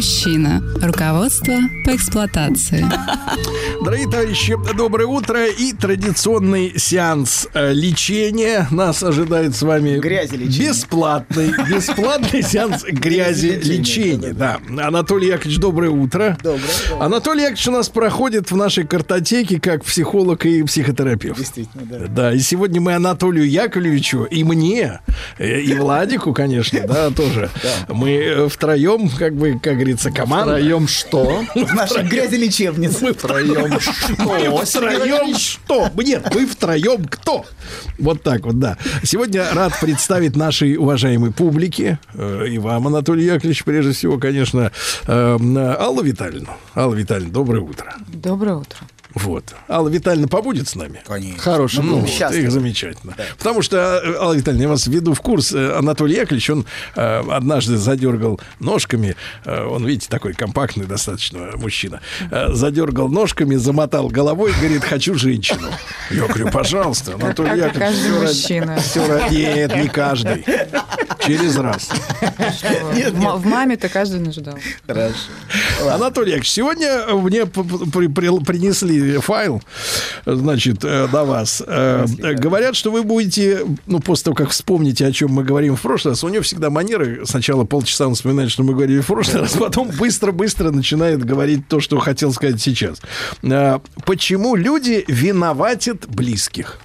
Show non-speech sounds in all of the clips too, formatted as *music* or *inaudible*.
Мужчина. Руководство по эксплуатации. Дорогие товарищи, доброе утро и традиционный сеанс э, лечения нас ожидает с вами. Грязи лечения. Бесплатный, *laughs* бесплатный сеанс грязи лечения. Да. Анатолий Яковлевич, доброе утро. Доброе, доброе. Анатолий Яковлевич у нас проходит в нашей картотеке как психолог и психотерапевт. Действительно, да. Да, и сегодня мы Анатолию Яковлевичу и мне, э, и Владику, конечно, да, тоже. Мы э, втроем, как бы, как говорится, команда. Втроем что? В нашей грязи лечебнице. Мы втроем что? Мы втроем что? Нет, мы втроем кто? Вот так вот, да. Сегодня рад представить нашей уважаемой публике, э, и вам, Анатолий Яковлевич, прежде всего, конечно, э, Аллу Витальевну. Алла Витальевна, доброе утро. Доброе утро. Вот. Алла Витальевна побудет с нами? Конечно. Хорошо. Ну, вот, их замечательно. Потому что, э, Алла Витальевна, я вас введу в курс. Э, Анатолий Яковлевич, он э, однажды задергал ножками. э, он, видите, такой компактный достаточно мужчина. Э, задергал ножками, замотал головой, говорит, хочу женщину. Я говорю, пожалуйста, Анатолий Как Яковлевич. каждый мужчина. ради- Нет, не каждый. Через раз. В, ма- в маме-то каждый нуждал. Хорошо. Анатолий Яковлевич, сегодня мне п- файл, значит, э, до вас. Э, э, Говорят, что вы будете, ну, после того, как вспомните, о чем мы говорим в прошлый раз, у него всегда манеры, сначала полчаса он вспоминает, что мы говорили в прошлый раз, потом быстро-быстро начинает говорить то, что хотел сказать сейчас. Э, Почему люди виноватят близких?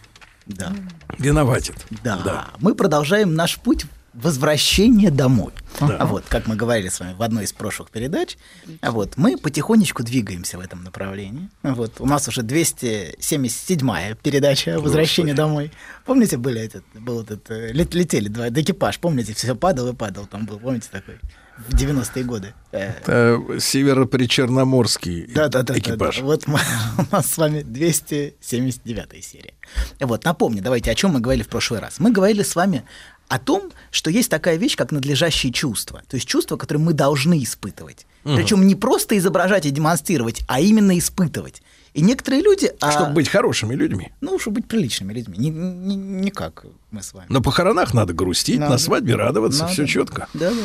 Да. Виноватят. Да. Мы продолжаем наш путь возвращения домой. А Вот, как мы говорили с вами в одной из прошлых передач, а вот, мы потихонечку двигаемся в этом направлении. Вот, у нас уже 277-я передача «Возвращение домой». Помните, были этот, был этот, э, лет- летели два экипаж, помните, все падал и падал, там был, помните, такой, в 90-е годы. Э, Э, Северо-Причерноморский Да, да, да, экипаж. Да, да. Вот мы, *laughs* у нас с вами 279 серия. Вот, напомню, давайте, о чем мы говорили в прошлый раз. Мы говорили с вами о том, что есть такая вещь, как надлежащие чувства. То есть чувства, которые мы должны испытывать. Причем не просто изображать и демонстрировать, а именно испытывать. И некоторые люди... а, Чтобы быть хорошими людьми. Ну, чтобы быть приличными людьми. Не, не, не как мы с вами. На похоронах надо грустить, Надо. на свадьбе радоваться, Надо. все четко. Да, да,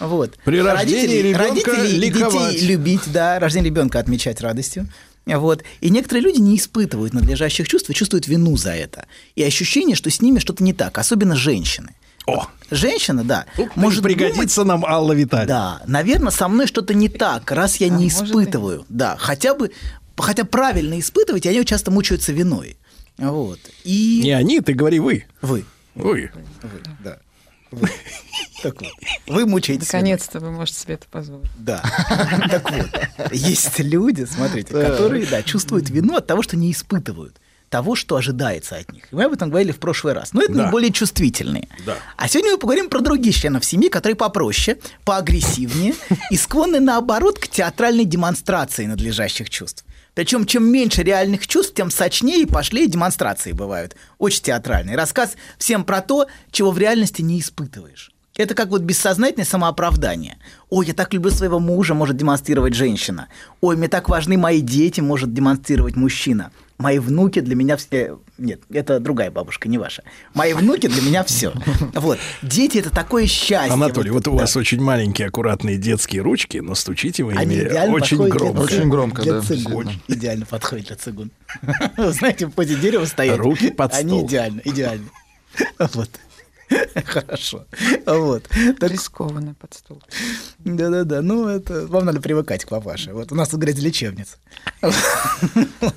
да. Вот. При рождении ребенка родителей и ликовать. детей любить, да, рождение ребенка отмечать радостью. Вот. И некоторые люди не испытывают надлежащих чувств и чувствуют вину за это. И ощущение, что с ними что-то не так, особенно женщины. О, Женщина, да, Тут может пригодится нам Алла Витальевна. да, наверное, со мной что-то не так, раз я А не испытываю. Да, хотя бы, хотя правильно испытывать, и они часто мучаются виной. Вот. И Не они, ты говори вы. вы, Вы. вы, да. Вы. Так вот. Вы мучаетесь. Наконец-то вы можете себе это позволить. Да. Так вот, есть люди, смотрите, которые, да, чувствуют вину от того, что не испытывают того, что ожидается от них. И мы об этом говорили в прошлый раз. Но это Да. наиболее чувствительные. Да. А сегодня мы поговорим про других членов семьи, которые попроще, поагрессивнее и склонны, наоборот, к театральной демонстрации надлежащих чувств. Причем, чем меньше реальных чувств, тем сочнее и пошлее демонстрации бывают. Очень театральные. Рассказ всем про то, чего в реальности не испытываешь. Это как вот бессознательное самооправдание. Ой, я так люблю своего мужа, может демонстрировать женщина. Ой, мне так важны мои дети, может демонстрировать мужчина. Мои внуки для меня все... Нет, это другая бабушка, не ваша. Мои внуки для меня все. Вот. Дети – это такое счастье. Анатолий, вот у да. вас очень маленькие, аккуратные детские ручки, но стучите вы Они ими очень для громко. цигун. Очень громко, для да. цигун. Идеально подходит для цигун. Вы *laughs* знаете, в позе дерева стоят. Руки под Они стол. идеально, идеально. Вот. *laughs* Хорошо. Вот. Так Рискованно под стол. Да-да-да, ну это вам надо привыкать к папаше. Вот у нас тут говорит лечебница. *laughs* *laughs*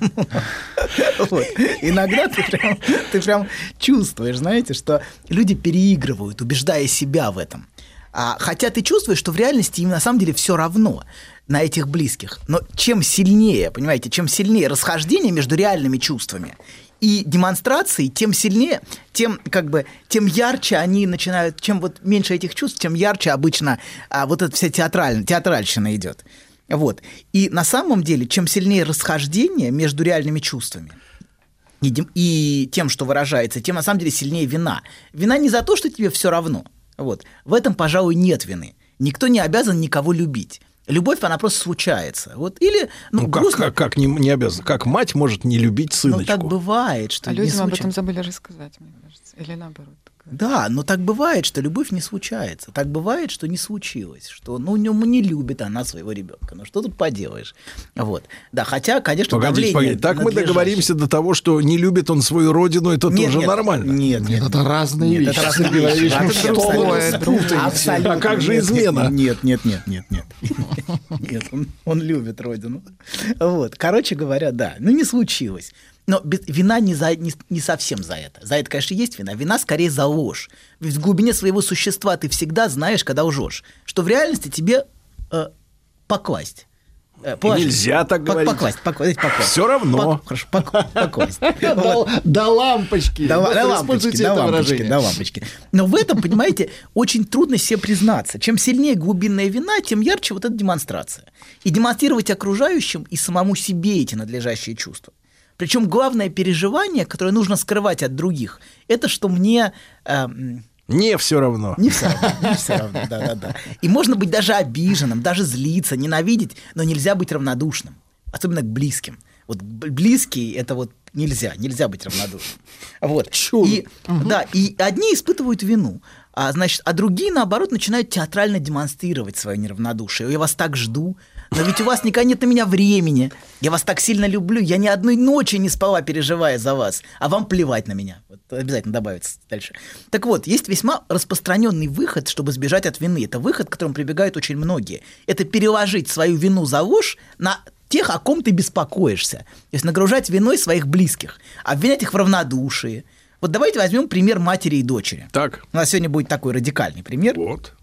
Вот. Иногда ты прям, ты прям чувствуешь, знаете, что люди переигрывают, убеждая себя в этом. А, хотя ты чувствуешь, что в реальности им на самом деле все равно на этих близких. Но чем сильнее, понимаете, чем сильнее расхождение между реальными чувствами и демонстрацией, тем сильнее, тем как бы, тем ярче они начинают, чем вот меньше этих чувств, тем ярче обычно а, вот эта вся театраль, театральщина идет. Вот. И на самом деле, чем сильнее расхождение между реальными чувствами и, тем, что выражается, тем на самом деле сильнее вина. Вина не за то, что тебе все равно. Вот. В этом, пожалуй, нет вины. Никто не обязан никого любить. Любовь, она просто случается. Вот. Или, ну, Ну, как, грустно. как, как не, не обязан? Как мать может не любить Ну, сыночку? так бывает, что А не людям об случайно. этом забыли рассказать, мне кажется. Или наоборот. Да, но так бывает, что любовь не случается. Так бывает, что не случилось, что ну, ну, не любит она своего ребенка. Ну что тут поделаешь? Вот. Да, хотя, конечно, Погодите, давление погодите. Так мы договоримся до того, что не любит он свою родину, это Нет, тоже нет, нормально. Нет, нет, это разные нет, вещи. это разные вещи. Абсолютно. что Абсолютно. Абсолютно. А как же измена? Нет, нет, нет, нет, нет. Нет, он, он любит родину. Вот. Короче говоря, да, ну не случилось. Но без- вина не, за, не, не совсем за это. За это, конечно, есть вина. Вина скорее за ложь. Ведь в глубине своего существа ты всегда знаешь, когда лжешь, что в реальности тебе э, покласть. Э, положить. Нельзя так Пок- говорить. Покласть, покласть, покласть. Всё равно. Пок- хорошо, пок- покласть. *laughs* До, до лампочки. Вы лампочки, это лампочки, да лампочки. Но в этом, понимаете, очень трудно себе признаться. Чем сильнее глубинная вина, тем ярче вот эта демонстрация. И демонстрировать окружающим и самому себе эти надлежащие чувства. Причем главное переживание, которое нужно скрывать от других, это что мне эм, Не все равно. не все равно, не все равно, да-да-да. И можно быть даже обиженным, даже злиться, ненавидеть, но нельзя быть равнодушным, особенно к близким. Вот близкие это вот нельзя, нельзя быть равнодушным. Вот. И, да, и одни испытывают вину, а, значит, а другие, наоборот, начинают театрально демонстрировать свое неравнодушие. Я вас так жду, но ведь у вас никогда нет на меня времени. Я вас так сильно люблю, я ни одной ночи не спала, переживая за вас, а вам плевать на меня. Вот обязательно добавится дальше. Так вот, есть весьма распространенный выход, чтобы сбежать от вины. Это выход, к которому прибегают очень многие. Это переложить свою вину за ложь на тех, о ком ты беспокоишься. То есть нагружать виной своих близких, обвинять их в равнодушии. Вот давайте возьмем пример матери и дочери. Так. У нас сегодня будет такой радикальный пример. Вот.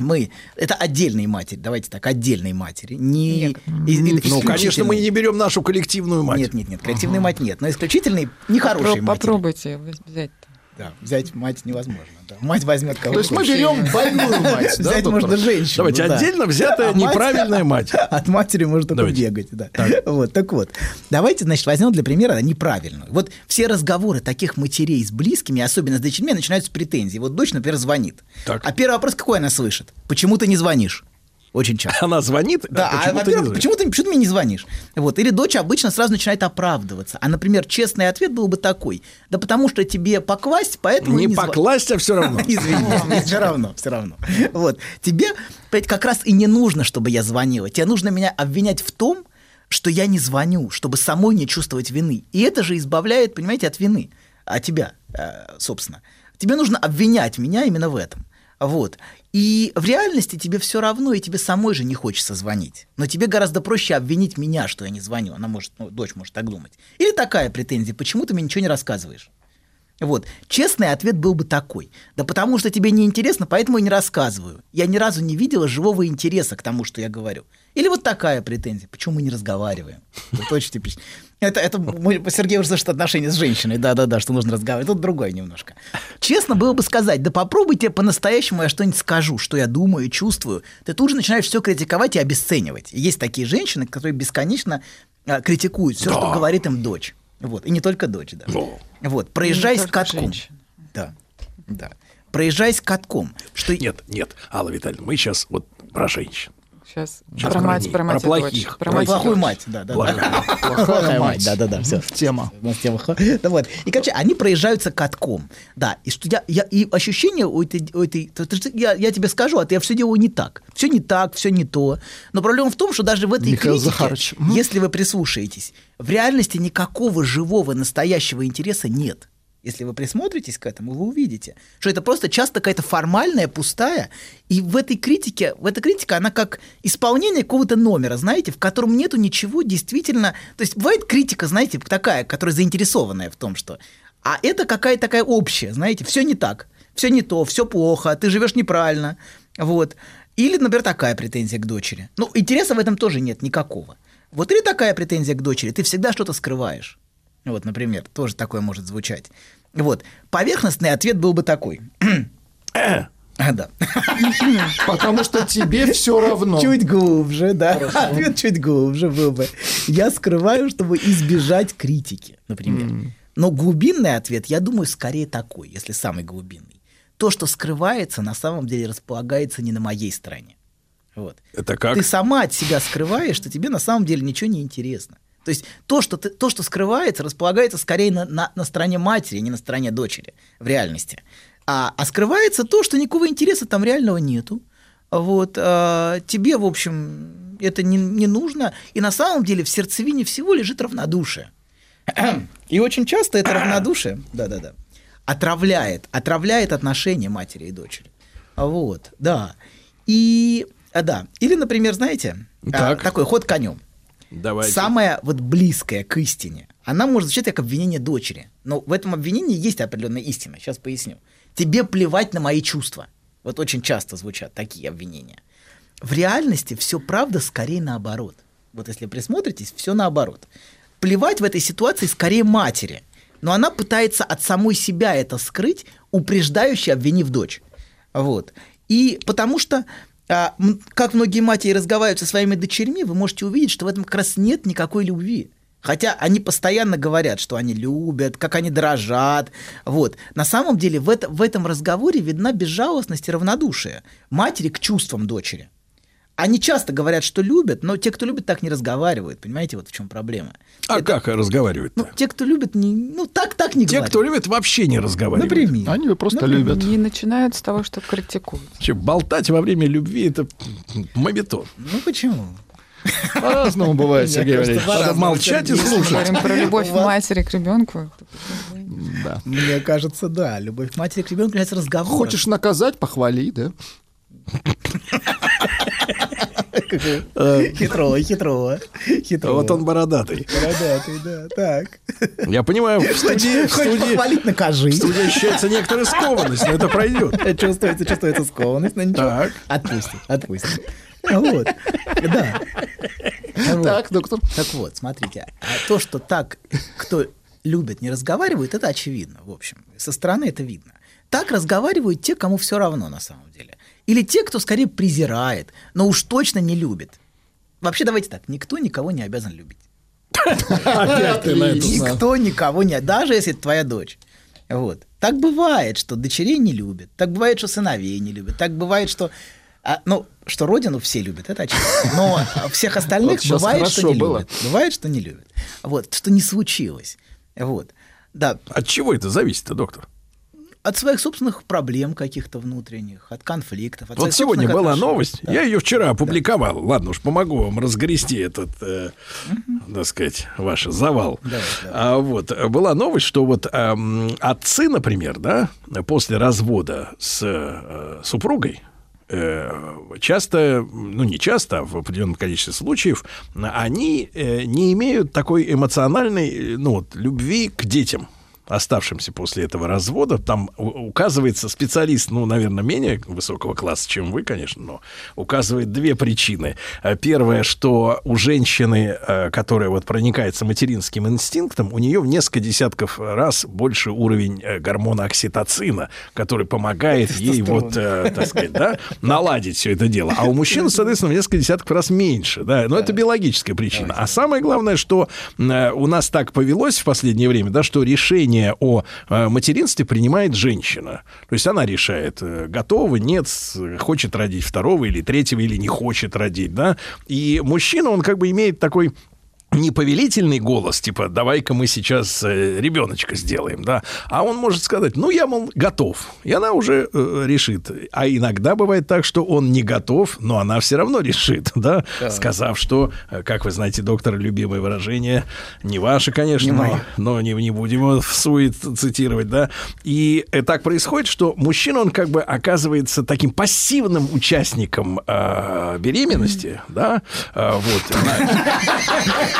Мы, это отдельные матери, давайте так, отдельные матери. Не, Нет. и- и- Ну, конечно, мы не берем нашу коллективную мать. Нет, нет, нет, коллективной мать нет, но исключительные нехорошие Попро- матери. Попробуйте взять-то. Да, взять мать невозможно. да. Мать возьмет кого То есть мы берем больную мать, да, Взять доктор? можно женщину. Давайте да. отдельно взятая А мать- неправильная мать. *laughs* От матери может только Давайте. бегать, да. Вот, так вот. Давайте, значит, возьмем для примера неправильную. Вот все разговоры таких матерей с близкими, особенно с дочерьми, начинаются с претензий. Вот дочь, например, звонит. Так. А первый вопрос какой она слышит? Почему ты не звонишь? Очень часто. Она звонит, Да, а а, почему ты не почему, ты, почему ты мне не звонишь? Вот. Или дочь обычно сразу начинает оправдываться. А, например, честный ответ был бы такой. Да потому что тебе покласть, поэтому Не зва- покласть, а все равно. *laughs* Извини, все равно, все равно. Вот. Тебе как раз и не нужно, чтобы я звонила. Тебе нужно меня обвинять в том, что я не звоню, чтобы самой не чувствовать вины. И это же избавляет, понимаете, от вины. От тебя, э, собственно. Тебе нужно обвинять меня именно в этом. Вот. И в реальности тебе все равно, и тебе самой же не хочется звонить. Но тебе гораздо проще обвинить меня, что я не звоню. Она может, ну, дочь может так думать. Или такая претензия, почему ты мне ничего не рассказываешь? Вот. Честный ответ был бы такой. Да потому что тебе не интересно, поэтому и не рассказываю. Я ни разу не видела живого интереса к тому, что я говорю. Или вот такая претензия. Почему мы не разговариваем? Это очень типично. Это, это мой- Сергей уже слышит отношения с женщиной. Да-да-да, что нужно разговаривать. Тут другое немножко. Честно было бы сказать, да попробуйте по-настоящему я что-нибудь скажу, что я думаю, чувствую. Ты тут же начинаешь все критиковать и обесценивать. И есть такие женщины, которые бесконечно а, критикуют все, что говорит им дочь. Вот. И не только дочь, да. Вот. Проезжай с катком. женщины. Да. Да. Проезжай с катком. Что... Нет, нет, Алла Витальевна, мы сейчас вот про женщин. Сейчас Сейчас про про мать, про мать про плохих, про Про Плохую дочь. мать, да, да, Плохая. мать. да, да, да, все. Тема. Тема Да вот. И, короче, они проезжаются катком. Да, и что я, я и ощущение у этой, у этой я, я тебе скажу, а ты я все делаю не так. Все не так, все не то. Но проблема в том, что даже в этой Михаил критике, Захарович, если вы прислушаетесь, в реальности никакого живого настоящего интереса нет. Если вы присмотритесь к этому, вы увидите, что это просто часто какая-то формальная, пустая, и в этой критике, в этой критике она как исполнение какого-то номера, знаете, в котором нету ничего действительно... То есть бывает критика, знаете, такая, которая заинтересованная в том, что... А это какая-то такая общая, знаете, все не так, все не то, все плохо, ты живешь неправильно, вот. Или, например, такая претензия к дочери. Ну, интереса в этом тоже нет никакого. Вот или такая претензия к дочери, ты всегда что-то скрываешь. Вот, например, тоже такое может звучать. Вот. Поверхностный ответ был бы такой. *coughs* А, да. Потому что тебе все равно. Чуть глубже, да. Ответ чуть глубже был бы. Я скрываю, чтобы избежать критики, например. Но глубинный ответ, я думаю, скорее такой, если самый глубинный. То, что скрывается, на самом деле располагается не на моей стороне. Вот. Это как? Ты сама от себя скрываешь, что тебе на самом деле ничего не интересно. То есть то, что, ты, то, что скрывается, располагается скорее на, на, на стороне матери, а не на стороне дочери в реальности. А, а скрывается то, что никакого интереса там реального нету. Вот, а, тебе, в общем, это не, не нужно. И на самом деле в сердцевине всего лежит равнодушие. И очень часто это равнодушие, *coughs* да-да-да, отравляет, отравляет отношения матери и дочери. Вот, да. И, а, да, или, например, знаете, а, Так. такой ход конем. Давайте. Самая вот близкая к истине, она может звучать как обвинение дочери. Но в этом обвинении есть определенная истина. Сейчас поясню. Тебе плевать на мои чувства. Вот очень часто звучат такие обвинения. В реальности все правда скорее наоборот. Вот если присмотритесь, все наоборот. Плевать в этой ситуации скорее матери. Но она пытается от самой себя это скрыть, упреждающе обвинив дочь. Вот. И потому что, как многие матери разговаривают со своими дочерьми, вы можете увидеть, что в этом как раз нет никакой любви. Хотя они постоянно говорят, что они любят, как они дрожат. Вот. На самом деле в, это, в этом разговоре видна безжалостность и равнодушие матери к чувствам дочери. Они часто говорят, что любят, но те, кто любит, так не разговаривают. Понимаете, вот в чем проблема. А как разговаривать Ну, те, кто любит, не, ну так, так не Те, говорят. кто любит, вообще не разговаривают. Например. Они просто любят. Не начинают с того, что критикуют. Вообще, болтать во время любви это мобитон. Ну почему? По-разному бывает, Сергей Валерьевич. Надо молчать и слушать. говорим про любовь матери к ребенку. Да. Мне кажется, да. Любовь матери к ребенку является разговором. Хочешь наказать, похвали, да? Хитрого, хитрого. Хитрого. Вот он бородатый. Бородатый, да, так. Я понимаю, в студии, Хочешь похвалить, накажи. в студии ощущается некоторая скованность, но это пройдет. Чувствуется, чувствуется скованность, но ничего. Так. Отпустим, отпустим. Вот, да. Так, доктор. Так вот, смотрите, а то, что так, кто любит, не разговаривает, это очевидно, в общем. Со стороны это видно. Так разговаривают те, кому все равно на самом деле. Или те, кто скорее презирает, но уж точно не любит. Вообще, давайте так, никто никого не обязан любить. Никто никого не... Даже если это твоя дочь. Вот. Так бывает, что дочерей не любят. Так бывает, что сыновей не любят. Так бывает, что... а, ну, что родину все любят, это очевидно. Но всех остальных Вот бывает, что не было. любят. Бывает, что не любят. Вот. Что не случилось. Вот. Да, От чего это зависит-то, доктор? От своих собственных проблем каких-то внутренних, от конфликтов. От Вот сегодня была отношений. новость, Да. я ее вчера опубликовал. Ладно уж, помогу вам разгрести этот, э, так сказать, ваш завал. Давай, давай. А вот э, была новость, что вот эм, отцы, например, да, после развода с э, супругой э, часто, ну не часто, а в определенном количестве случаев, они э, не имеют такой эмоциональной, э, ну вот, любви к детям оставшимся после этого развода. Там указывается специалист, ну, наверное, менее высокого класса, чем вы, конечно, но указывает две причины. Э, Первое, что у женщины, э, которая вот проникается материнским инстинктом, у нее в несколько десятков раз больше уровень э, гормона окситоцина, который помогает ей вот, так сказать, да, наладить все это дело. А у мужчин, соответственно, в несколько десятков раз меньше, да, но это биологическая причина. А самое главное, что у нас так повелось в последнее время, да, что решение о э, материнстве принимает женщина. То есть она решает, э, готова, нет, хочет родить второго или третьего, или не хочет родить, да. И мужчина, он как бы имеет такой не повелительный голос, типа, давай-ка мы сейчас э, ребеночка сделаем, да, а он может сказать, ну, я, мол, готов, и она уже э, решит. А иногда бывает так, что он не готов, но она все равно решит, *laughs* да, сказав, что, э, как вы знаете, доктор, любимое выражение, не ваше, конечно, но, но не, не будем его в сует цитировать, да, и э, так происходит, что мужчина, он как бы оказывается таким пассивным участником э, беременности, да, э, вот, *laughs*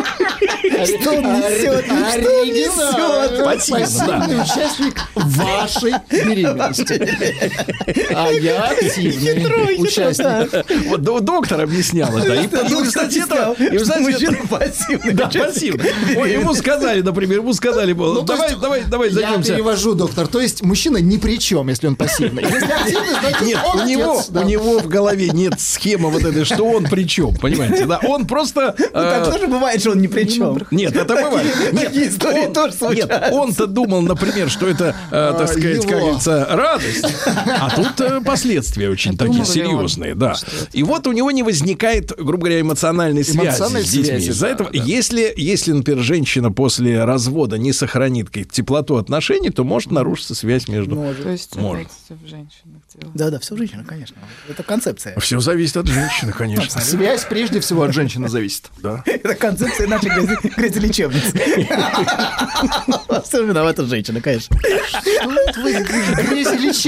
Что он несет? Что он несет? Пассивный участник вашей беременности. А я активный участник. Вот до- доктор объяснял это. И, кстати, это... Мужчина пассивный. Да, пассивно. Ой, ему сказали, например, ему сказали, Ну, давай, давай, давай Я займемся. перевожу, доктор. То есть мужчина ни при чем, если он пассивный. Если активный, значит Нет, у него, у него в голове нет схемы вот этой, что он при чем, понимаете, да? Он просто... Ну, Так э, тоже бывает, что он ни при чем. Нет, это бывает. Нет, Такие истории он- тоже Нет, случаются. он-то думал, например, что это, э, так сказать, как его. говорится, радость. А тут э, последствия очень такие серьезные, да. И вот у него не возникает, грубо говоря, эмоциональной связи с детьми. Из-за этого, да. если, если, например, женщина после развода не сохранит как теплоту отношений, то может нарушиться связь между... То есть Может. в женщинах дело. Да, да, все женщина, конечно. Это концепция. Все зависит от женщины, конечно. Связь прежде всего от женщины зависит. Да. *laughs* Это концепция нашей грязи- грязелечебницы. Все виновата женщина, конечно.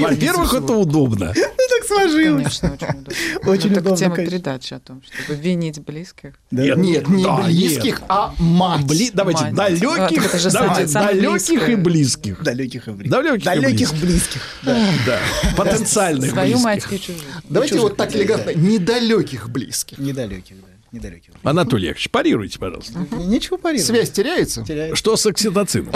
Во-первых, это удобно. Ну так сложилось. Очень удобно. Очень удобно, так тема передачи о том, чтобы винить близких. Нет, Нет, не близких, а мать. Бли- давайте, далеких, Это далеких и близких. Далеких и близких. Далеких близких. Да. Потенциальных Свою мать близких. и чужую. Давайте вот так элегантно. Недалеких близких. Недалеких, да. Недалеких. Анатолий Яковлевич, парируйте, пожалуйста. Нечего парировать. Связь теряется? теряет. Что с окситоцином?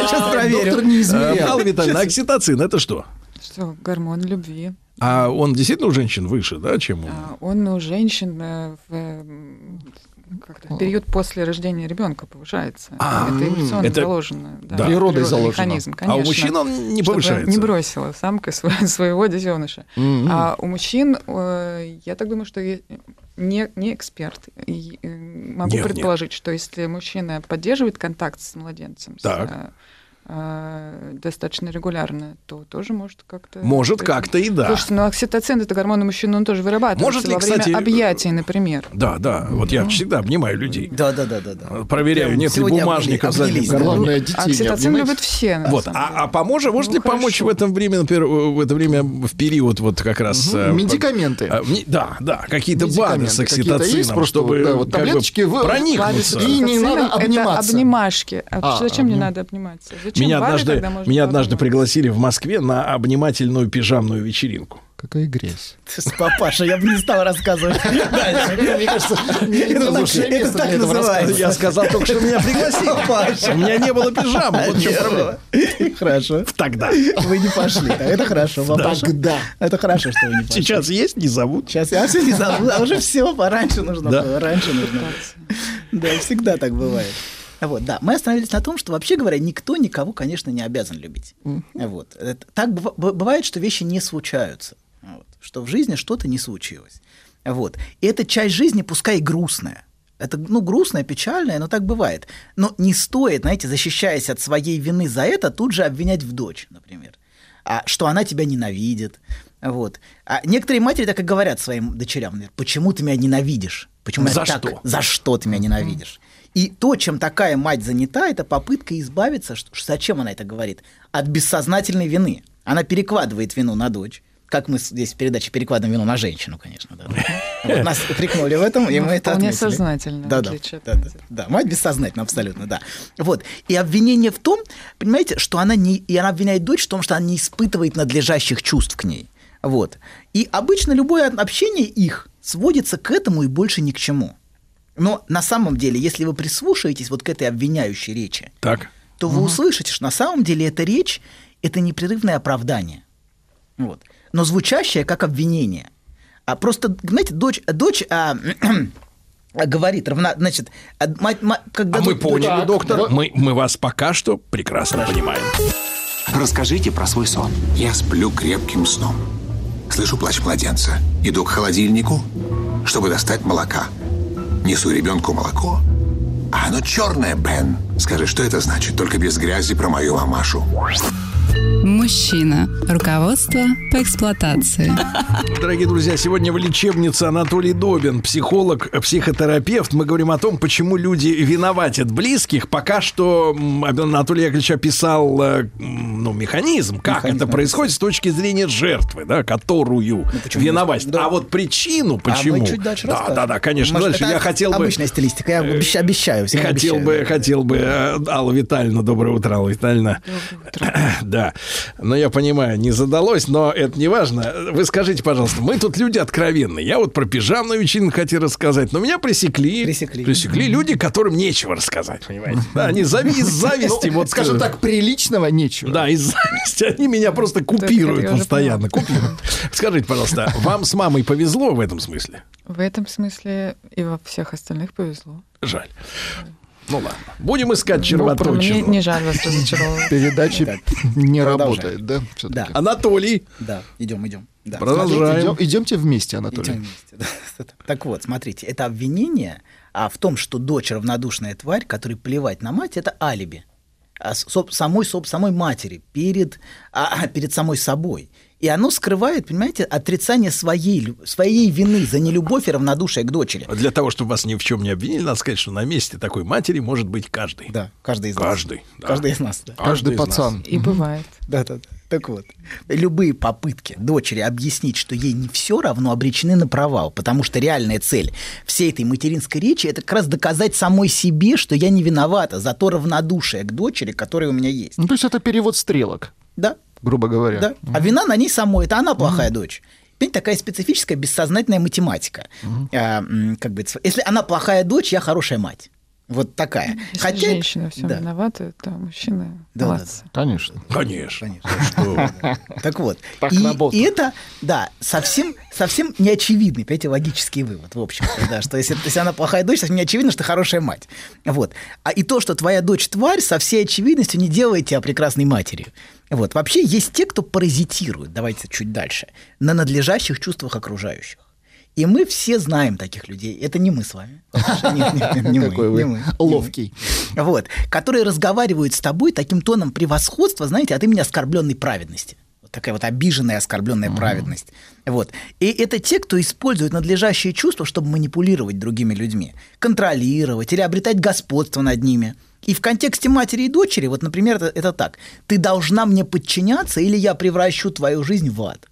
Сейчас не Э, измерял. Витальевна, окситоцин это что? Что, гормон любви. А он действительно у женщин выше, да, чем у... А, Он у женщин э, в в период после рождения ребенка повышается. А, это эволюционно это- заложено. Да, да. Природой заложено. Механизм, А конечно. у мужчин он не повышается. не бросила самка *laughs* сво- своего детеныша. М-м. А у мужчин, э, я так думаю, что не, не эксперт. И, э, могу Нет, нет. предположить, что если мужчина поддерживает контакт с младенцем с, Так. э, э, достаточно регулярно, то тоже может как-то... Может, как-то и да. Слушайте, ну окситоцин это гормон у мужчин, он тоже вырабатывается Может ли, во время кстати, объятий, например. Да, да, вот я всегда обнимаю людей. Да, да, да, да, да. Проверяю, нет ли бумажника кармане. Главное, детей не Окситоцин любят все, Вот, а, а поможет, может Ну, ли помочь хорошо. в этом время, например, в это время в период вот как раз... э, Медикаменты. ми- Да, да, какие-то БАДы Медикаменты с окситоцином, просто чтобы вот, да, вот как бы таблеточки в- проникнуться. И не надо обниматься. Это обнимашки. А, А, зачем мне обним- надо обниматься? Зачем Меня БАДы, однажды, меня однажды пригласили в Москве на обнимательную пижамную вечеринку. Какая грязь. Папаша, я бы не стал рассказывать *laughs* дальше. Мне кажется, Это так- называется. Я сказал только, что меня пригласили. Паша. У меня не было пижамы. Вот в. Хорошо. Тогда. Вы не пошли. Так, Это хорошо, папаша. Тогда. Это хорошо, что вы не пошли. Сейчас есть, не зовут. Сейчас я все не забыл, а уже все, раньше нужно Да. было, раньше нужно было. Да, всегда так бывает. Вот, да, мы остановились на том, что вообще говоря, никто никого, конечно, не обязан любить. Вот. Это- Так бывает, что вещи не случаются. Вот. Что в жизни что-то не случилось. Вот. И эта часть жизни, пускай и грустная. Это, ну, грустная, печальная, но так бывает. Но не стоит, знаете, защищаясь от своей вины за это, тут же обвинять в дочь, например. А, что она тебя ненавидит. Вот. А некоторые матери так и говорят своим дочерям, почему ты меня ненавидишь? Почему я За так- что? За что ты меня ненавидишь? И то, чем такая мать занята, это попытка избавиться, что, зачем она это говорит? От бессознательной вины. Она перекладывает вину на дочь. Как мы здесь в передаче перекладываем вину на женщину, конечно. Да, да. Вот нас упрекнули в этом, и мы это отметили. сознательно, Да, да, да, да, да, мать бессознательно, абсолютно, да. Вот. И обвинение в том, понимаете, что она не... И она обвиняет дочь в том, что она не испытывает надлежащих чувств к ней. Вот. И обычно любое общение их сводится к этому и больше ни к чему. Но на самом деле, если вы прислушаетесь вот к этой обвиняющей речи, Так. то вы услышите, что на самом деле эта речь – это непрерывное оправдание. Вот. Но звучащее как обвинение. А просто, знаете, дочь, дочь а, *clears throat* говорит, равна, значит, а мать- мать- когда А мы дочь- поняли, Так, доктор. Мы, мы вас пока что прекрасно понимаем. Расскажите про свой сон. Я сплю крепким сном. Слышу плач младенца. Иду к холодильнику, чтобы достать молока. Несу ребенку молоко. А оно черное, Бен. Скажи, что это значит? Только без грязи про мою мамашу. Мужчина. Руководство по эксплуатации. Дорогие друзья, сегодня в лечебнице Анатолий Добин, психолог, психотерапевт. Мы говорим о том, почему люди виноватят близких. Пока что Анатолий Яковлевич описал э, ну, механизм, как Механизм это происходит с точки зрения жертвы, да, которую почему? виноватить. Да. А вот причину, А мы почему... чуть дальше да, расскажем. да, да, конечно. Может, дальше это я хотел бы... Обычная стилистика, я обещ- обещаю. Хотел обещаю. бы, хотел бы, э, Алла Витальевна, доброе утро, Алла Витальевна. *clears throat* Да, но я понимаю, не задалось, но это не важно. Вы скажите, пожалуйста, мы тут люди откровенные. Я вот про пижамную вечеринку хотел рассказать, но меня пресекли. Пресекли. люди, которым нечего рассказать, понимаете? Да, они зави- из *laughs* зависти, Ну, вот скажем э, так, приличного нечего. Да, из зависти они меня просто купируют постоянно. Купируют. Скажите, пожалуйста, *laughs* вам с мамой повезло в этом смысле? В этом смысле и во всех остальных повезло. Жаль. Ну ладно. Будем искать Ну, Мне червоточину. не жаль вас разочаровывать. Передача не работает, да? Да. Анатолий. Да, идем, идем. Да. Продолжаем. Идем- идемте вместе, Анатолий. Идем вместе, да. *laughs* Так вот, смотрите, это обвинение а в том, что дочь равнодушная тварь, которой плевать на мать, это алиби. А соб- самой, соб- самой матери перед, а, перед самой собой. И оно скрывает, понимаете, отрицание своей, своей вины за нелюбовь и равнодушие к дочери. Для того, чтобы вас ни в чем не обвинили, надо сказать, что на месте такой матери может быть каждый. Да, каждый из нас. Каждый, да. Каждый из нас, да. Каждый из нас. пацан. И бывает. Да, да, да. Так вот, любые попытки дочери объяснить, что ей не все равно, обречены на провал, потому что реальная цель всей этой материнской речи это как раз доказать самой себе, что я не виновата за то равнодушие к дочери, которое у меня есть. Ну, то есть это перевод стрелок, Да, грубо говоря. да. А вина на ней самой, это она плохая дочь. Понимаете, такая специфическая бессознательная математика. А, м, как бы, если она плохая дочь, я хорошая мать. Вот такая. Если женщина всем да. виновата, то мужчина Да, да, молодцы. Конечно. Конечно. Конечно. Что? Так вот. Так и, работает. и это, да, совсем, совсем неочевидный, понимаете, логический вывод, в общем да, что если, если она плохая дочь, совсем не очевидно, что ты хорошая мать. Вот. А и то, что твоя дочь тварь, со всей очевидностью не делает тебя прекрасной матерью. Вот. Вообще есть те, кто паразитирует, давайте чуть дальше, на надлежащих чувствах окружающих. И мы все знаем таких людей. Это не мы с вами. *laughs* Какой вы ловкий. Вот. Которые разговаривают с тобой таким тоном превосходства, знаете, от имени оскорбленной праведности. Такая вот обиженная, оскорбленная праведность. Вот. И это те, кто использует надлежащие чувства, чтобы манипулировать другими людьми, контролировать или обретать господство над ними. И в контексте матери и дочери, вот, например, это, это так. Ты должна мне подчиняться, или я превращу твою жизнь в ад.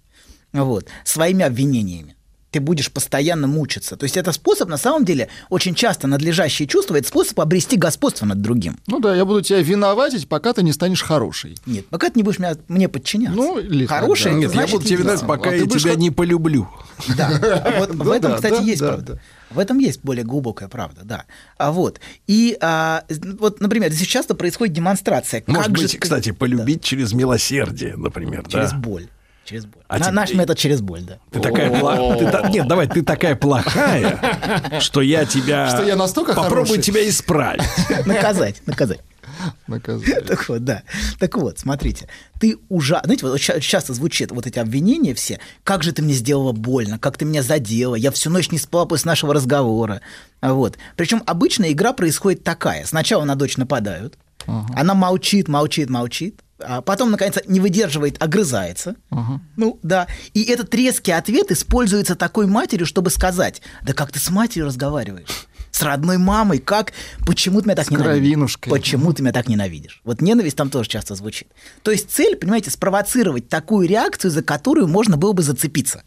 Вот. Своими обвинениями ты будешь постоянно мучиться. То есть это способ, на самом деле, очень часто надлежащие чувства, это способ обрести господство над другим. Ну да, я буду тебя виноватить, пока ты не станешь хорошей. Нет, пока ты не будешь меня, мне подчиняться. Ну, или так, Хорошее, да. Нет, я значит буду тебе единство. винать, пока А ты я тебя не полюблю. Да, *laughs* вот в Ну этом, да, кстати, да, есть да, правда. да. В этом есть более глубокая правда, да. А вот и а, вот, например, здесь часто происходит демонстрация. Может как же быть, ты- кстати, полюбить через милосердие, например. Да, через да? боль, через боль. А На- тебе- Наш метод через боль, да. Ты такая плохая. Нет, давай, ты такая плохая, *laughs* что я тебя. Что я настолько попробую тебя исправить. *laughs* Наказать, наказать. Наказание. *laughs* Так вот, да. Так вот, смотрите, ты ужасно... Знаете, вот часто звучат вот эти обвинения все. Как же ты мне сделала больно, как ты меня задела, я всю ночь не спала после нашего разговора. Вот. Причем обычная игра происходит такая. Сначала на дочь нападают, она молчит, молчит, молчит, а потом, наконец, не выдерживает, огрызается. Ну, да. И этот резкий ответ используется такой матерью, чтобы сказать, да как ты с матерью разговариваешь? С родной мамой, как? Почему ты меня так С ненавидишь? кровинушкой. Почему ты меня так ненавидишь? Вот ненависть там тоже часто звучит. То есть цель, понимаете, спровоцировать такую реакцию, за которую можно было бы зацепиться.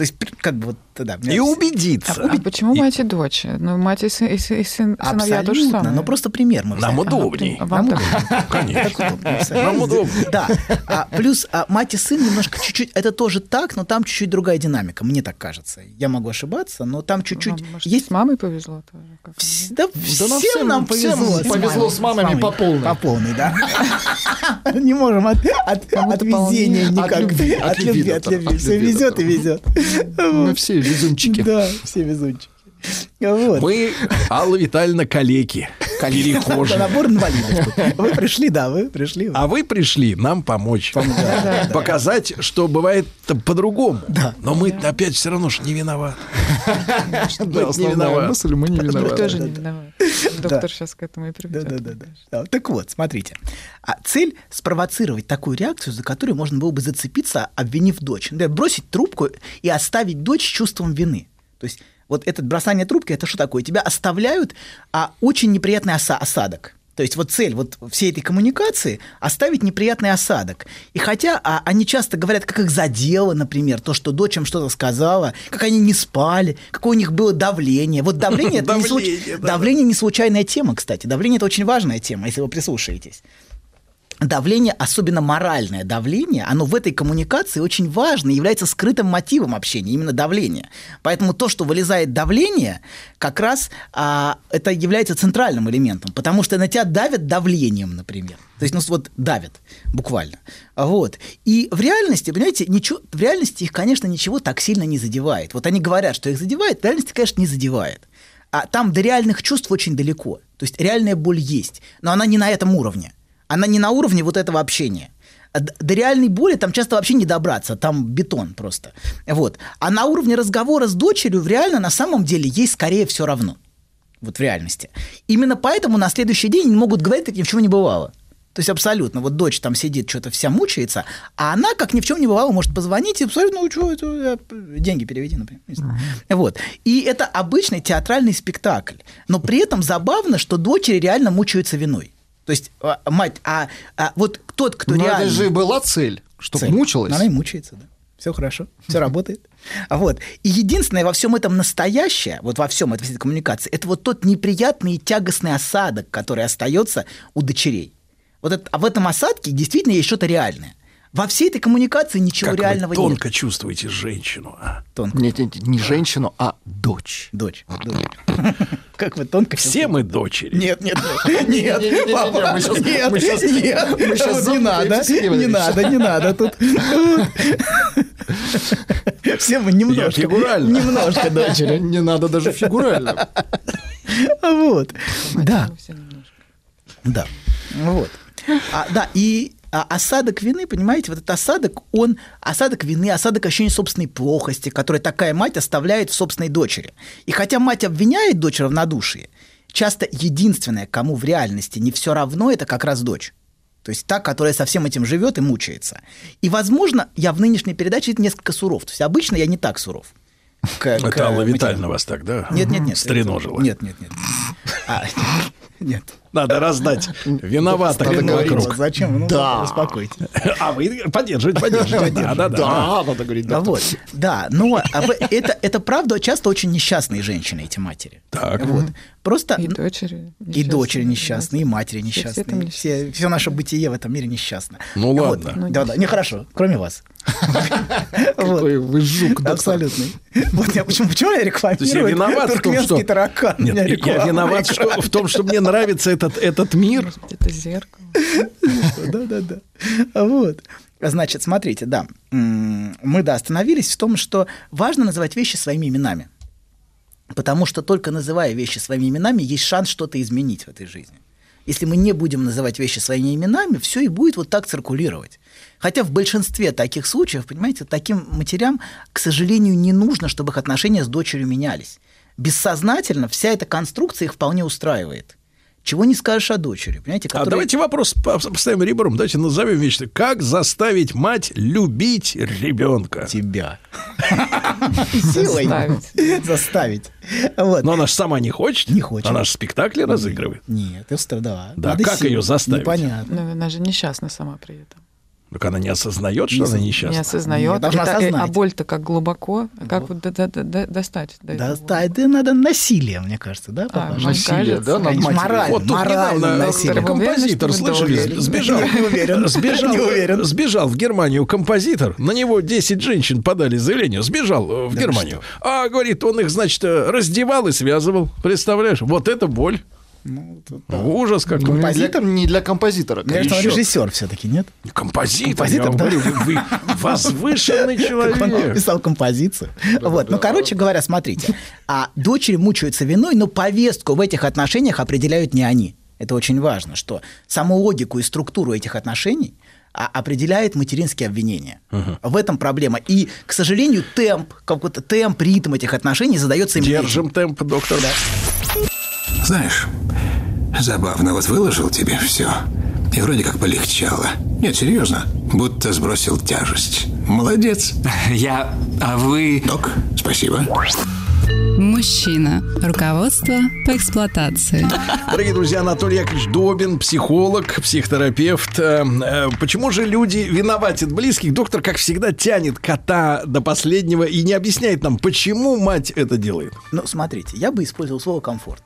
То есть, как бы вот, да. И убедиться. А почему мать и дочь? Ну, мать и, сын, и, сын- и сын- сыновья то же Абсолютно, самое. но просто пример мы Нам взяли. удобней. А вам Нам *laughs* так- Конечно. Нам удобно. Да. А, плюс а, мать и сын немножко чуть-чуть, это тоже так, но там чуть-чуть другая динамика, мне так кажется. Я могу ошибаться, но там чуть-чуть может, есть... с мамой повезло тоже? Вс- Да, всем, нам всем- нам всем повезло. повезло с мамами по полной. По полной, да. *laughs* Не можем от, от, везения никак. От любви, От любви, да, Все везет да. и везет. Мы все везунчики. Да, все везунчики. Вот. Мы, Алла Витальевна, калеки. Перехожие. набор инвалидов. Вы пришли, да, вы пришли. А вы пришли нам помочь. Показать, что бывает по-другому. Но мы опять все равно же не виноваты. Да, не основная виноват. мысль, мы не виноваты. тоже не виноват. Доктор сейчас к этому и приведет. Да, да, да. Так вот, смотрите. А цель спровоцировать такую реакцию, за которую можно было бы зацепиться, обвинив дочь. Бросить трубку и оставить дочь с чувством вины. То есть вот это бросание трубки, это что такое? Тебя оставляют а, очень неприятный оса- осадок. То есть вот цель вот всей этой коммуникации – оставить неприятный осадок. И хотя а, они часто говорят, как их задело, например, то, что дочь им что-то сказала, как они не спали, какое у них было давление. Вот давление – это не случайная тема, кстати. Давление – это очень важная тема, если вы прислушаетесь. Давление, особенно моральное давление, оно в этой коммуникации очень важно, является скрытым мотивом общения, именно давление. Поэтому то, что вылезает давление, как раз а, это является центральным элементом, потому что на тебя давят давлением, например. То есть, ну вот давят, буквально. Вот. И в реальности, понимаете, ничего, в реальности их, конечно, ничего так сильно не задевает. Вот они говорят, что их задевает, в реальности, конечно, не задевает. А там до реальных чувств очень далеко. То есть реальная боль есть, но она не на этом уровне. Она не на уровне вот этого общения. До реальной боли там часто вообще не добраться, там бетон просто. Вот. А на уровне разговора с дочерью реально на самом деле ей скорее все равно. Вот в реальности. Именно поэтому на следующий день они могут говорить, как ни в чем не бывало. То есть абсолютно. Вот дочь там сидит, что-то вся мучается, а она, как ни в чем не бывало, может позвонить и посмотреть, ну что, это, деньги переведи, например. не знаю. Вот. И это обычный театральный спектакль. Но при этом забавно, что дочери реально мучаются виной. То есть, а, мать, а, а вот тот, кто Но реально... это же была цель, чтобы Цель. мучилась. Она и мучается, да. Все хорошо, все работает. А Вот. И единственное во всем этом настоящее, вот во всем этой коммуникации, это вот тот неприятный и тягостный осадок, который остается у дочерей. Вот это, а в этом осадке действительно есть что-то реальное. Во всей этой коммуникации ничего Как реального вы тонко нет. чувствуете женщину. а. Тонко. Нет, нет, не женщину, а дочь. Дочь. дочь. *laughs* Как вы тонко Все мы дочери. Нет, нет, нет, нет, папа, нет, нет, не надо, не надо, не надо, тут *laughs* все мы немножко, фигурально. немножко дочери, *laughs* Не надо даже фигурально. вот, да, немножко. да, вот, А, да, и осадок вины, понимаете, вот этот осадок, он, осадок вины, осадок ощущения собственной плохости, который такая мать оставляет в собственной дочери. И хотя мать обвиняет дочь в равнодушии, часто единственное, кому в реальности не все равно, это как раз дочь. То есть та, которая со всем этим живет и мучается. И, возможно, я в нынешней передаче несколько суров. То есть обычно я не так суров. к- к Это Алла. Витальевна вас тогда Нет, нет, нет. стреножила. Нет, нет, нет. А, *laughs* нет. Надо раздать виноватых Надо говорить. зачем? Ну, Да. успокойтесь. А вы поддерживаете, поддерживаете. Да, да, да. Да, надо говорить. Да, да. вот, да, но а это, это правда часто очень несчастные женщины, эти матери. Так. Вот. Просто И дочери. и дочери несчастные, и матери Все- все несчастные. там Все, все наше бытие в этом мире несчастно. Ну Вот. ладно. Да, да, нехорошо, кроме вас. *laughs* Какой вы жук, доктор. Абсолютный. Вот я почему, почему я есть я рекламирую виноват в том, туркменский что... таракан? Нет, я виноват в том, что мне нравится этот, этот мир. Это зеркало. Да, да, да. Вот. Значит, смотрите, да, мы, да, остановились в том, что важно называть вещи своими именами. Потому что только называя вещи своими именами, есть шанс что-то изменить в этой жизни. Если мы не будем называть вещи своими именами, все и будет вот так циркулировать. Хотя в большинстве таких случаев, понимаете, таким матерям, к сожалению, не нужно, чтобы их отношения с дочерью менялись. Бессознательно вся эта конструкция их вполне устраивает. Чего не скажешь о дочери, понимаете? А которая- давайте вопрос по- поставим ребром. Давайте назовем вещь. Как заставить мать любить ребенка? тебя. *laughs* Силой. Заставить. Заставить. Вот. Но она же сама не хочет. Не хочет. Она же спектакли разыгрывает. Нет, это да. Да, как её заставить? Непонятно. Но она же несчастна сама при этом. Так она не осознает, что Не она осоз- Не несчастна. осознает. Нет, должна Это- э, осознать. А боль-то как глубоко. Как вот до- до- до- достать? до? Достать, да надо насилие, мне кажется, да, А, Насилие, кажется? да, над Конечно, матерью? морально, Вот тут морально недавно насилие. Вы уверены, композитор, что слышали, сбежал, Не уверен. *laughs* сбежал, Не уверен. сбежал в Германию композитор, на него 10 женщин подали заявление, сбежал э, в Да Германию. А, говорит, он их, значит, э, раздевал и связывал, представляешь? Вот это боль. Ну, тут- Ужас какой. Ну, не для- Композитор? Не для композитора. Кажется, он конечно. режиссер все-таки, нет? Композитор, Композитор, я да. говорю, вы, вы *laughs* возвышенный Как он человек. писал композицию. Вот. Ну, короче говоря, смотрите. А дочери мучаются виной, но повестку в этих отношениях определяют не они. Это очень важно, что саму логику и структуру этих отношений а определяет материнские обвинения. В этом проблема. И, к сожалению, темп, какой-то темп, ритм этих отношений задается именно этим. Держим темп, доктор. Знаешь, забавно, вот выложил тебе все. И вроде как полегчало. Нет, серьезно. Будто сбросил тяжесть. Молодец. *laughs* Я... А вы... Док, спасибо. Мужчина. Руководство по эксплуатации. Дорогие друзья, Анатолий Яковлевич Добин, психолог, психотерапевт. Э, э, Почему же люди виноватят близких? Доктор, как всегда, тянет кота до последнего и не объясняет нам, почему мать это делает. Ну, смотрите, я бы использовал слово комфорт.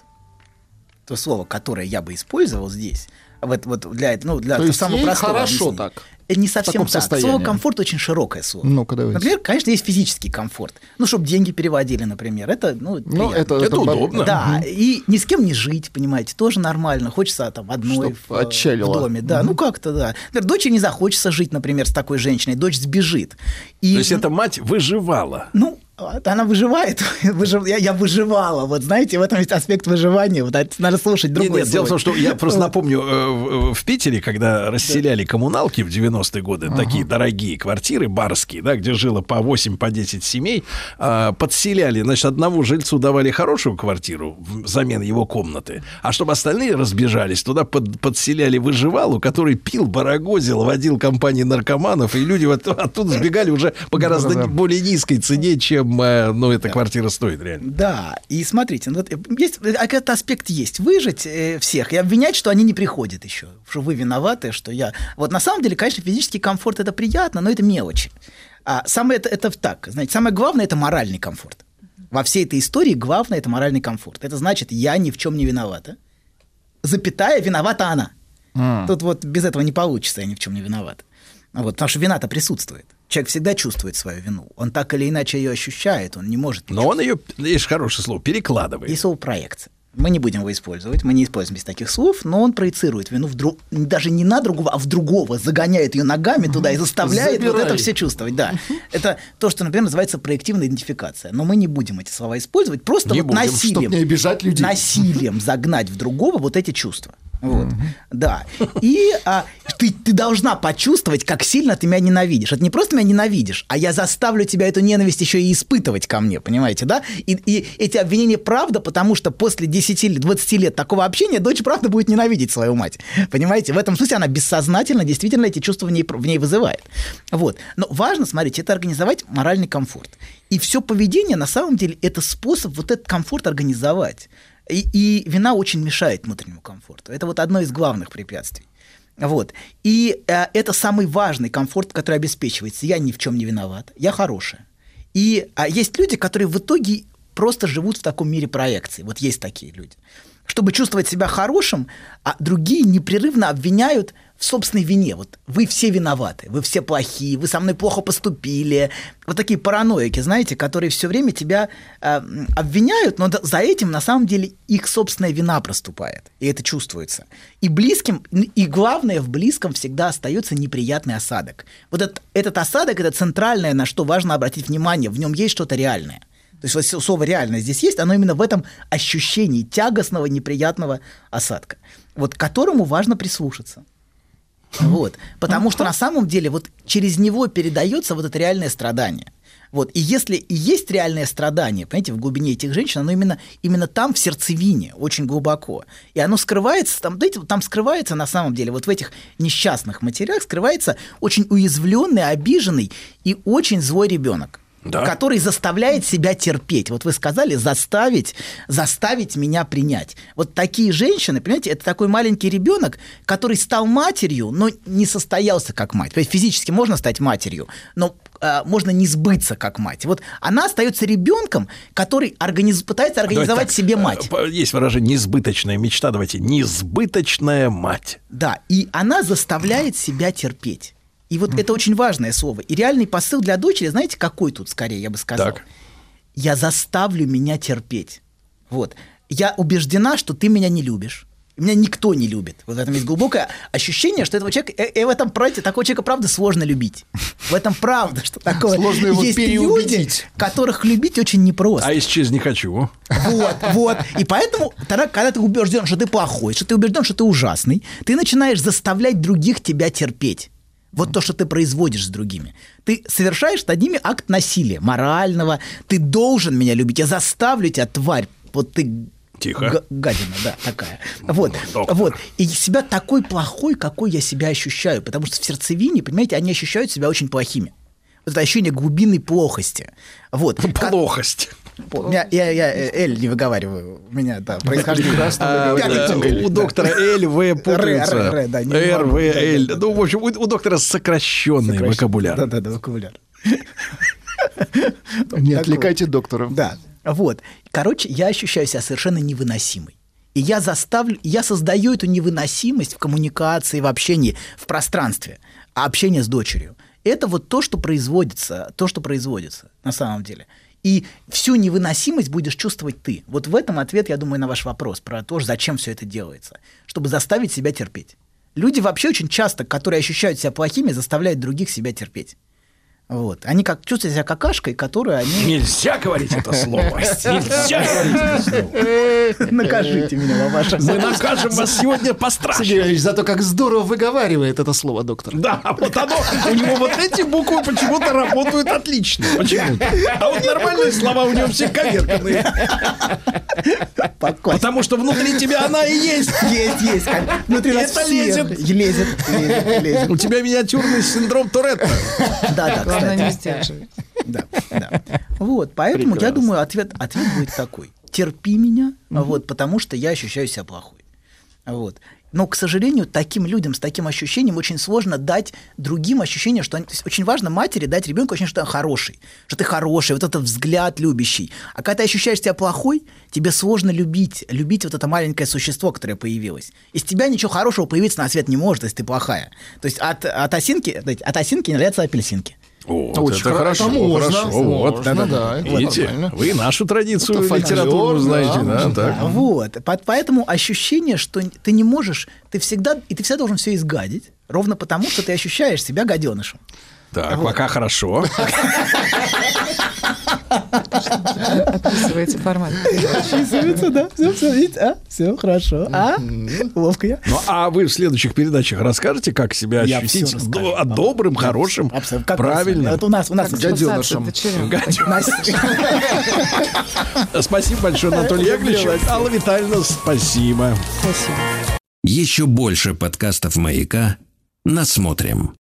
То слово, которое я бы использовал здесь, вот, вот для, это- ну, для То есть самого ей простого хорошо объяснения. так? Это не совсем так. состоянии. Слово комфорт очень широкое слово. Ну-ка, давайте. Например, конечно, есть физический комфорт. Ну, чтобы деньги переводили, например. Это, ну, Ну, приятно. это, Это удобно. Да, и ни с кем не жить, понимаете, тоже нормально. Хочется там одной в, отчалило. в доме. Да, ну как-то, да. Например, дочери не захочется жить, например, с такой женщиной, дочь сбежит. И, То есть эта мать выживала. ну, она выживает. *laughs* Выжив- Я, я выживала. Вот знаете, в этом есть аспект выживания. Вот это надо слушать Нет, другое нет, дело в том, что я просто *laughs* напомню, э, в, Питере, когда расселяли коммуналки в 90-е годы, такие дорогие квартиры барские, да, где жило по 8, по 10 семей, а, подселяли, значит, одному жильцу давали хорошую квартиру взамен его комнаты, а чтобы остальные разбежались, туда под- подселяли выживалу, который пил, барагозил, водил компании наркоманов, и люди вот оттуда сбегали уже по гораздо более низкой цене, чем, ну, эта квартира стоит реально. Да, и смотрите, ну, вот, э, есть, э, этот аспект есть. Выжить э, всех и обвинять, что они не приходят еще, что вы виноваты, что я... Вот на самом деле, конечно, физический комфорт – это приятно, но это мелочи. А самое это, это так, знаете, самое главное – это моральный комфорт. Во всей этой истории главное – это моральный комфорт. Это значит, я ни в чем не виновата. Запятая, виновата она. Тут вот без этого не получится, я ни в чем не виноват. Вот, потому что вина-то присутствует. Человек всегда чувствует свою вину. Он так или иначе ее ощущает, он не может не Но он ее, есть хорошее слово, перекладывает. есть слово проекция. Мы не будем его использовать, мы не используем без таких слов, но он проецирует вину в друг, даже не на другого, а в другого, загоняет ее ногами туда и заставляет вот Забирай. это все чувствовать. Да. Это то, что, например, называется проективная идентификация. Но мы не будем эти слова использовать, просто Не вот будем, насилием, не обижать людей. насилием загнать в другого вот эти чувства. Вот. Да. И а, ты, ты должна почувствовать, как сильно ты меня ненавидишь. Это не просто меня ненавидишь, а я заставлю тебя эту ненависть еще и испытывать ко мне, понимаете, да? И, и эти обвинения правда, потому что после 10 или 20 лет такого общения дочь правда будет ненавидеть свою мать. Понимаете? В этом смысле она бессознательно действительно эти чувства в ней, в ней вызывает. Вот. Но важно, смотрите, это организовать моральный комфорт. И все поведение, на самом деле, это способ вот этот комфорт организовать. И, и вина очень мешает внутреннему комфорту. Это вот одно из главных препятствий. Вот. И э, это самый важный комфорт, который обеспечивается. Я ни в чем не виноват, я хорошая. И а есть люди, которые в итоге просто живут в таком мире проекции. Вот есть такие люди. Чтобы чувствовать себя хорошим, а другие непрерывно обвиняют в собственной вине. Вот вы все виноваты, вы все плохие, вы со мной плохо поступили. Вот такие параноики, знаете, которые все время тебя э, обвиняют, но за этим на самом деле их собственная вина проступает. И это чувствуется. И близким, и главное, в близком всегда остается неприятный осадок. Вот этот, этот осадок это центральное, на что важно обратить внимание. В нем есть что-то реальное. То есть вот слово реально здесь есть, оно именно в этом ощущении тягостного, неприятного осадка, вот к которому важно прислушаться. Вот. Потому что на самом деле вот через него передается вот это реальное страдание. Вот. И если и есть реальное страдание, понимаете, в глубине этих женщин, оно именно, именно там, в сердцевине, очень глубоко. И оно скрывается, там, знаете, там скрывается на самом деле, вот в этих несчастных матерях скрывается очень уязвленный, обиженный и очень злой ребенок Да. который заставляет себя терпеть. Вот вы сказали, заставить, заставить меня принять. Вот такие женщины, понимаете, это такой маленький ребенок, который стал матерью, но не состоялся как мать. То есть физически можно стать матерью, но э, можно не сбыться как мать. Вот она остается ребенком, который организ... пытается организовать так, себе мать. э, по- Есть выражение «несбыточная мечта». Давайте «несбыточная мать». Да, и она заставляет себя терпеть. И вот это очень важное слово. И реальный посыл для дочери, знаете, какой тут скорее, я бы сказал? Так. Я заставлю меня терпеть. Вот. Я убеждена, что ты меня не любишь. Меня никто не любит. Вот в этом есть глубокое ощущение, что этого человека, э, э, в этом правде, такого человека, правда, сложно любить. В этом правда, что *laughs* такое. Сложно его есть люди, которых любить очень непросто. А исчез не хочу. Вот, вот. И поэтому, тогда, когда ты убежден, что ты плохой, что ты убежден, что ты ужасный, ты начинаешь заставлять других тебя терпеть. Вот то, что ты производишь с другими. Ты совершаешь над ними акт насилия, морального. Ты должен меня любить. Я заставлю тебя, тварь. Вот ты Тихо. гадина, да, такая. Вот, вот. И себя такой плохой, какой я себя ощущаю. Потому что в сердцевине, понимаете, они ощущают себя очень плохими. Вот это ощущение глубинной плохости. Вот. *laughs* Плохость. Я, я, я, э, Эль не выговариваю. У меня, да, происхождение. А, у доктора Л, В путается. Р, В, да. Ну, в общем, у у доктора сокращенный вокабуляр. Да, да, да, вокабуляр. *laughs* Не отвлекайте доктора. Да, вот. Короче, я ощущаю себя совершенно невыносимой. И я заставлю, я создаю эту невыносимость в коммуникации, в общении, в пространстве, а общение с дочерью. Это вот то, что производится, то, что производится на самом деле. И всю невыносимость будешь чувствовать ты. Вот в этом ответ, я думаю, на ваш вопрос про то, зачем все это делается. Чтобы заставить себя терпеть. Люди вообще очень часто, которые ощущают себя плохими, заставляют других себя терпеть. Вот. Они как чувствуют себя какашкой, которую они... *laughs* Нельзя говорить это слово. Нельзя говорить это слово. *laughs* Накажите меня, ваша. Мы накажем вас сегодня пострашнее. Иванович, зато как здорово выговаривает это слово доктор. Да, вот оно, *laughs* у него вот эти буквы почему-то работают отлично. Почему-то. А вот нормальные слова у него все коверканные. Потому что внутри тебя она и есть. Есть, есть. Внутри нас лезет. Лезет, лезет, лезет. У тебя миниатюрный синдром Туретта. Да, да, Главное не сдерживать. Да, да. Вот, поэтому я думаю, ответ, ответ будет такой. Терпи меня, вот, потому что я ощущаю себя плохой. Вот. Но, к сожалению, таким людям с таким ощущением очень сложно дать другим ощущение, что они, то есть очень важно матери дать ребенку ощущение, что он хороший, что ты хороший, вот этот взгляд любящий. А когда ты ощущаешь себя плохой, тебе сложно любить, любить вот это маленькое существо, которое появилось. Из тебя ничего хорошего появиться на свет не может, если ты плохая. То есть от, от осинки, от осинки не нравятся апельсинки. Вот, Очень это хоро- хорошо, это можно, хорошо. Вот. можно, да, это Видите, вы нашу традицию Это фольклор, литературную знаете, да? да, так. Вот. По- Поэтому ощущение, что ты не можешь, ты всегда, и ты всегда должен все изгадить, ровно потому, что ты ощущаешь себя гаденышем. Так, пока хорошо. *laughs* Описываете формат. Описывается, да. Все, все, видите, а? Все хорошо. А? Ловко я. Ну, а вы в следующих передачах расскажете, как себя ощутить а добрым, хорошим, Абсолютно. Как у нас у нас, у нас Гаденышем. *laughs* Спасибо большое, Анатолий Яковлевич. Алла Витальевна, спасибо. Еще больше подкастов «Маяка» насмотрим.